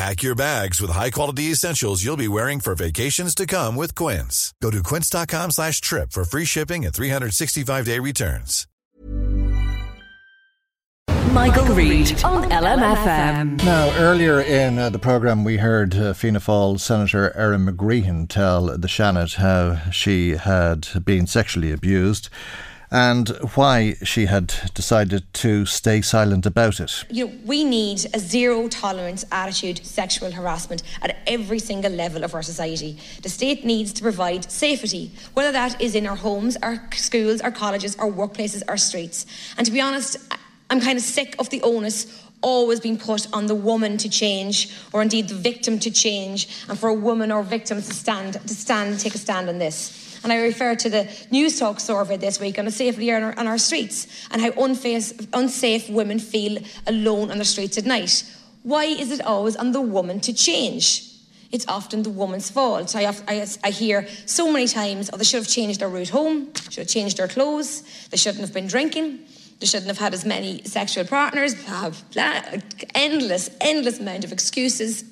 Pack your bags with high-quality essentials you'll be wearing for vacations to come with Quince. Go to quince.com slash trip for free shipping and 365-day returns. Michael, Reade on LMFM. Now, earlier in uh, the programme, we heard uh, Fianna Fáil Senator Erin McGreehan tell the Seanad how she had been sexually abused and why she had decided to stay silent about it. You know, we need a zero tolerance attitude to sexual harassment at every single level of our society. The state needs to provide safety, whether that is in our homes, our schools, our colleges, our workplaces, our streets. And to be honest, I'm kind of sick of the onus always being put on the woman to change or indeed the victim to change and for a woman or victims to stand to stand take a stand on this and I refer to the Newstalk survey this week on the safety on our, on our streets and how unsafe women feel alone on the streets at night. Why is it always on the woman to change? It's often the woman's fault. I, I, I hear so many times, oh, they should have changed their route home, should have changed their clothes, they shouldn't have been drinking, they shouldn't have had as many sexual partners, blah, blah, endless, endless amount of excuses.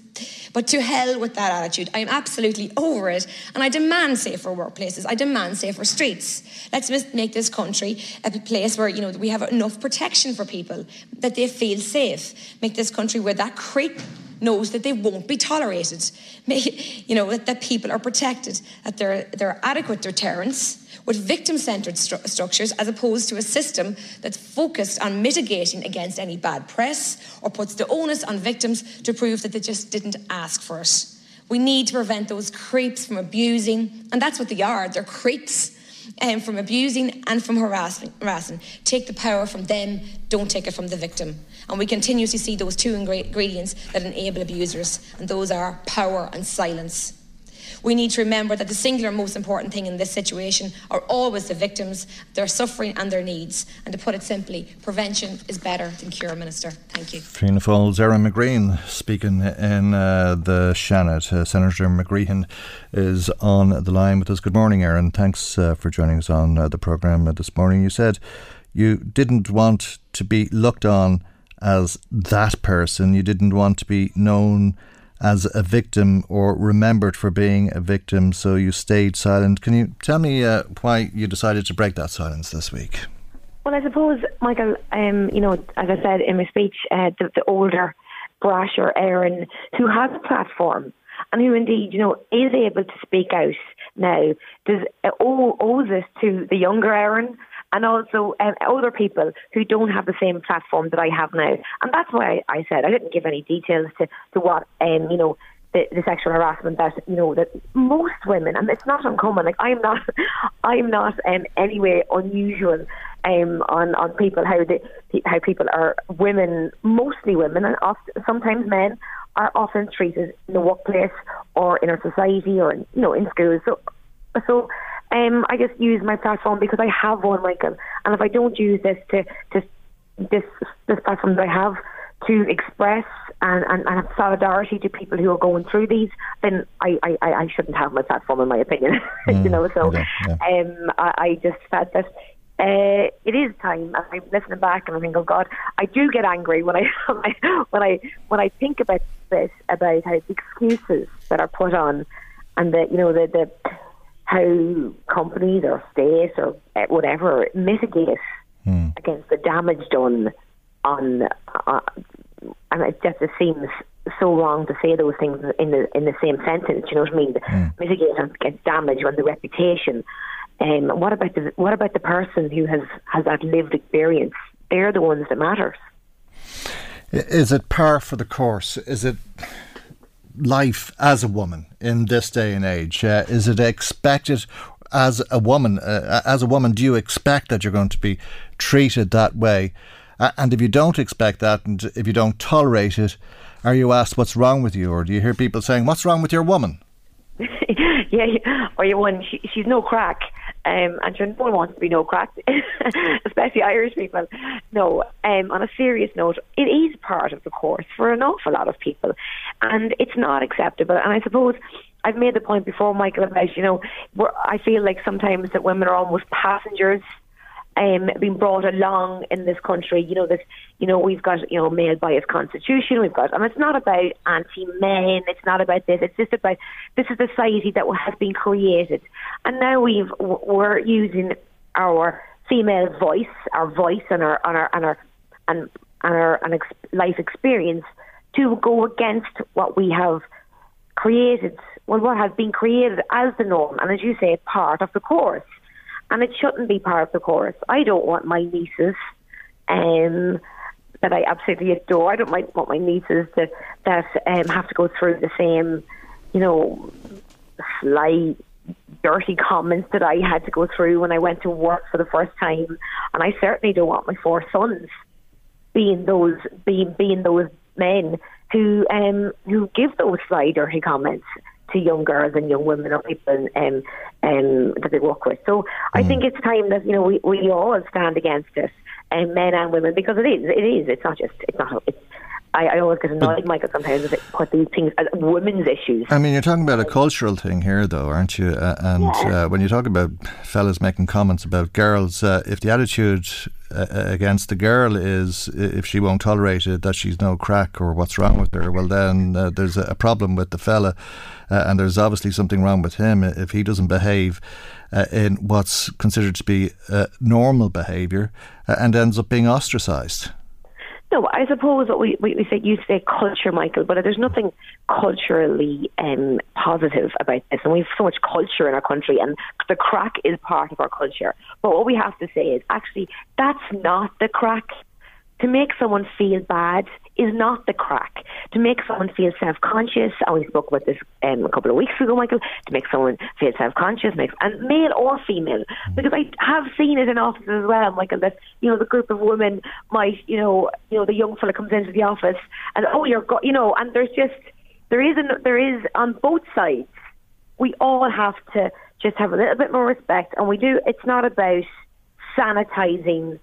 But to hell with that attitude. I am absolutely over it. And I demand safer workplaces. I demand safer streets. Let's make this country a place where, you know, we have enough protection for people, that they feel safe. Make this country where that creep knows that they won't be tolerated. you know, that, that people are protected, that there, there are adequate deterrents with victim centred stru- structures as opposed to a system that's focused on mitigating against any bad press or puts the onus on victims to prove that they just didn't ask for it. We need to prevent those creeps from abusing, and that's what they are they're creeps. Um, from abusing and from harassing, harassing. Take the power from them, don't take it from the victim. And we continuously see those two ingredients that enable abusers, and those are power and silence. We need to remember that the singular most important thing in this situation are always the victims, their suffering and their needs. And to put it simply, prevention is better than cure, Minister. Thank you. Fianna Fáil's Erin McGreehan speaking in uh, the Seanad. Uh, Senator McGreehan is on the line with us. Good morning, Erin. Thanks uh, for joining us on uh, the programme this morning. You said you didn't want to be looked on as that person. You didn't want to be known as a victim or remembered for being a victim, so you stayed silent. Can you tell me uh, why you decided to break that silence this week? Well, I suppose, Michael, um, you know, as I said in my speech, uh, the, the older, brasher Erin, who has a platform and who indeed, you know, is able to speak out now, does uh, owe, owes this to the younger Erin and also um, other people who don't have the same platform that I have now. And that's why I, said I didn't give any details to, to what, um, you know, the, the sexual harassment that you know that most women and it's not uncommon like I'm not I'm not um, anyway unusual um, on on people how they how people are women mostly women and often, sometimes men are often treated in the workplace or in our society or in, you know in schools so so um, I just use my platform because I have one, Michael. And if I don't use this to, to this this platform that I have to express and, and, and have solidarity to people who are going through these, then I, I, I shouldn't have my platform, in my opinion. Mm, you know, so yeah, yeah. Um, I, I just felt that uh, it is time. And I'm listening back and I think, oh God, I do get angry when I when I when I think about this about how the excuses that are put on and the you know the the how companies or states or eh, whatever mitigate hmm. against the damage done on, uh, and it just it seems so wrong to say those things in the in the same sentence. You know what I mean? Mm. Mitigate against damage on the reputation. Um, what about the what about the person who has has that lived experience? They're the ones that matters. Is it par for the course? Is it life as a woman in this day and age? Uh, is it expected as a woman? Uh, as a woman, do you expect that you're going to be treated that way? Uh, and if you don't expect that, and if you don't tolerate it, are you asked what's wrong with you, or do you hear people saying, "What's wrong with your woman"? yeah, or your one, she, she's no crack. Um, and sure, no one wants to be no cracked, especially Irish people. No, um, on a serious note, it is part of the course for an awful lot of people, and it's not acceptable. And I suppose I've made the point before, Michael, about you know, I feel like sometimes that women are almost passengers um, being brought along in this country. You know, this, you know, we've got, you know, male bias constitution. We've got, and it's not about anti-men. It's not about this. It's just about this is the society that has been created, and now we've we're using our female voice, our voice, and our and our and our and, and our and ex- life experience to go against what we have created. Well, what has been created as the norm, and as you say, part of the course and it shouldn't be part of the course. I don't want my nieces, um, that I absolutely adore. I don't want my nieces to, that um, have to go through the same, you know, sly, dirty comments that I had to go through when I went to work for the first time. And I certainly don't want my four sons being those being being those men who um, who give those sly, dirty comments to young girls and young women or people um, um, that they work with. So I think mm. it's time that you know we, we all stand against it, um, men and women, because it is it is it's not just it's not it's I, I always get annoyed, Michael, sometimes if put these things as women's issues. I mean, you're talking about a cultural thing here, though, aren't you? Uh, and yeah. uh, when you talk about fellas making comments about girls, uh, if the attitude uh, against the girl is if she won't tolerate it, that she's no crack or what's wrong with her, well, then uh, there's a problem with the fella, uh, and there's obviously something wrong with him if he doesn't behave. in what's considered to be normal behaviour and ends up being ostracised. No, I suppose we, we, we say, you say culture, Michael, but there's nothing culturally um, positive about this. And we have so much culture in our country, and the crack is part of our culture. But what we have to say is actually, that's not the crack to make someone feel bad is not the crack. To make someone feel self conscious, and we spoke about this um, a couple of weeks ago, Michael, to make someone feel self conscious, makes and male or female, because I have seen it in offices as well, Michael, that you know the group of women might, you know, you know the young fella comes into the office and oh you're go-, you know, and there's just there is an, there is on both sides. We all have to just have a little bit more respect, and we do. It's not about sanitizing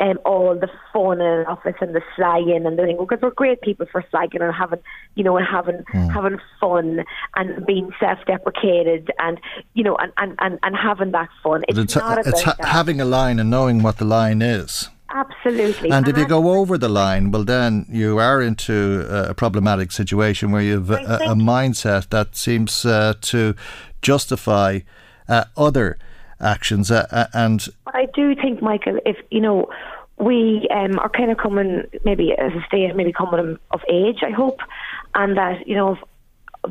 um, all the fun in office and the slagging and the thing because we're great people for slagging and having you know and having mm. having fun and being self-deprecated and you know and, and, and, and having that fun. It's, it's not it's ha- having a line and knowing what the line is. Absolutely. And, and if you go over the line, well, then you are into a problematic situation where you have a, a, mindset that seems uh, to justify uh, other actions. Uh, uh, and I do think, Michael, if you know, we um, are kind of coming maybe as a state, maybe coming of age. I hope, and that you know.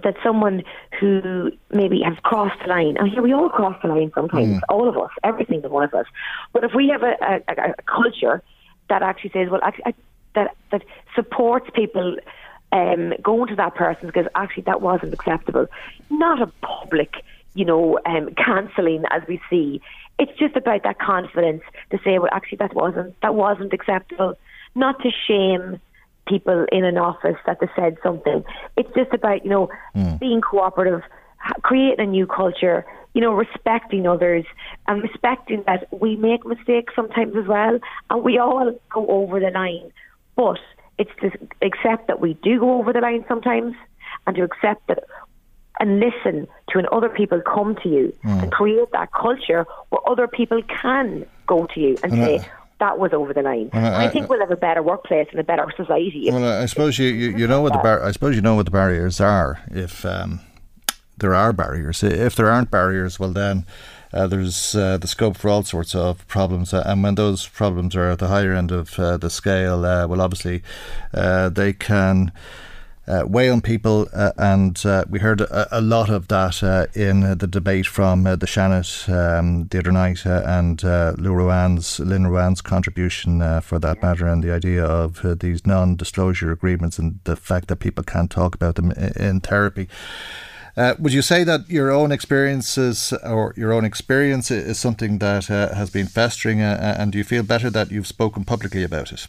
That someone who maybe has crossed the line, and here we all cross the line sometimes, mm. all of us, every single one of us. But if we have a, a, a culture that actually says, well, actually, I, that that supports people um, going to that person because actually that wasn't acceptable, not a public you know, um, cancelling as we see. It's just about that confidence to say, well, actually, that wasn't that wasn't acceptable. Not to shame people in an office that they said something. It's just about you know mm. being cooperative, creating a new culture. You know, respecting others and respecting that we make mistakes sometimes as well, and we all go over the line. But it's to accept that we do go over the line sometimes, and to accept that and listen to when other people come to you mm. and create that culture where other people can go to you and, and say, I, that was over the line. I, I, think we'll have a better workplace and a better society. Well, I suppose you, you, you know what the bar- I suppose you know what the barriers are. If um, there are barriers, if there aren't barriers, well then. Uh, there's uh, the scope for all sorts of problems, uh, and when those problems are at the higher end of uh, the scale, uh, well, obviously, uh, they can weigh on people, uh, and uh, we heard a, a, lot of that uh, in the debate from uh, the Seanad um, the other night, uh, and Lou Ruane's, Lynn contribution for that matter, and the idea of these non-disclosure agreements and the fact that people can't talk about them in, in therapy. would you say that your own experiences or your own experience is something that has been festering, and do you feel better that you've spoken publicly about it?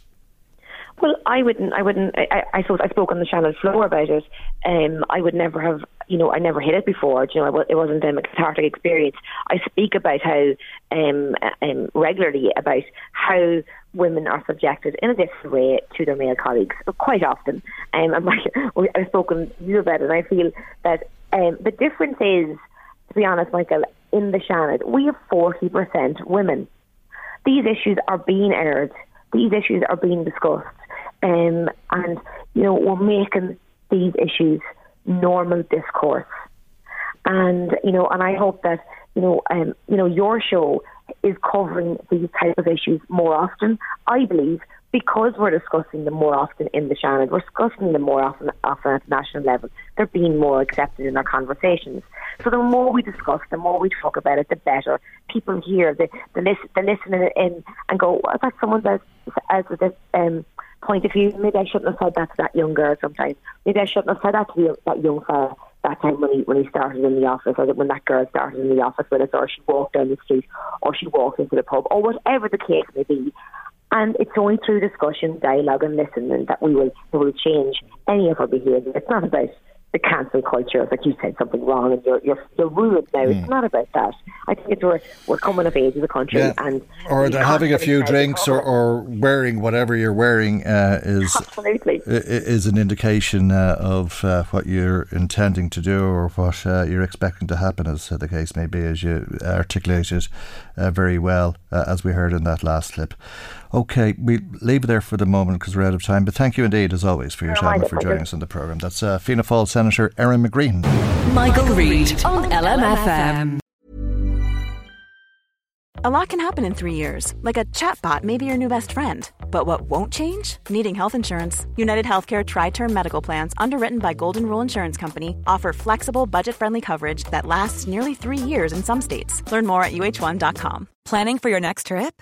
Well, I wouldn't. I wouldn't. I, I suppose I spoke on the Seanad floor about it. Um, I would never have. You know, I never hit it before. You know, it wasn't um, a cathartic experience. I speak about how um, um, regularly about how women are subjected in a different way to their male colleagues quite often. Um, and I've spoken to you about it, and I feel that um, the difference is, to be honest, Michael, in the Seanad, we have forty percent women. These issues are being aired. These issues are being discussed um, and, you know, we're making these issues normal discourse. And, you know, and I hope that, you know, um, you know, your show is covering these type of issues more often. I believe because we're discussing them more often in the Seanad, we're discussing them more often, often at national level. They're being more accepted in our conversations. So the more we discuss, the more we talk about it, the better. People hear the the, listen, in and go, well, that's someone that as this um, point of view. Maybe I shouldn't have said that to that young girl sometimes. Maybe I shouldn't have said that to the, that young fella that time when he when he started in the office, or that when that girl started in the office with us, or she walked down the street, or she walked into the pub, or whatever the case may be. And it's only through discussion, dialogue, and listening that we will we will change any of our behaviour. It's not about the cancel culture, like you said something wrong and you're you're, you're ruined now. Mm. It's not about that. I think it's we're we're coming of age as a country, yeah. and or they're having a few drinks or, or wearing whatever you're wearing uh, is absolutely is an indication uh, of uh, what you're intending to do or what uh, you're expecting to happen, as the case may be, as you articulated uh, very well uh, as we heard in that last clip. Okay, we leave it there for the moment because we're out of time. But thank you indeed, as always, for your no, time and for joining us on the programme. That's uh, Fianna Fáil Senator Erin McGreehan. Michael, Reade on LMFM. A lot can happen in three years, like a chatbot may be your new best friend. But what won't change? Needing health insurance. United Healthcare Tri Term Medical Plans, underwritten by Golden Rule Insurance Company, offer flexible, budget friendly coverage that lasts nearly three years in some states. Learn more at uh1.com. Planning for your next trip?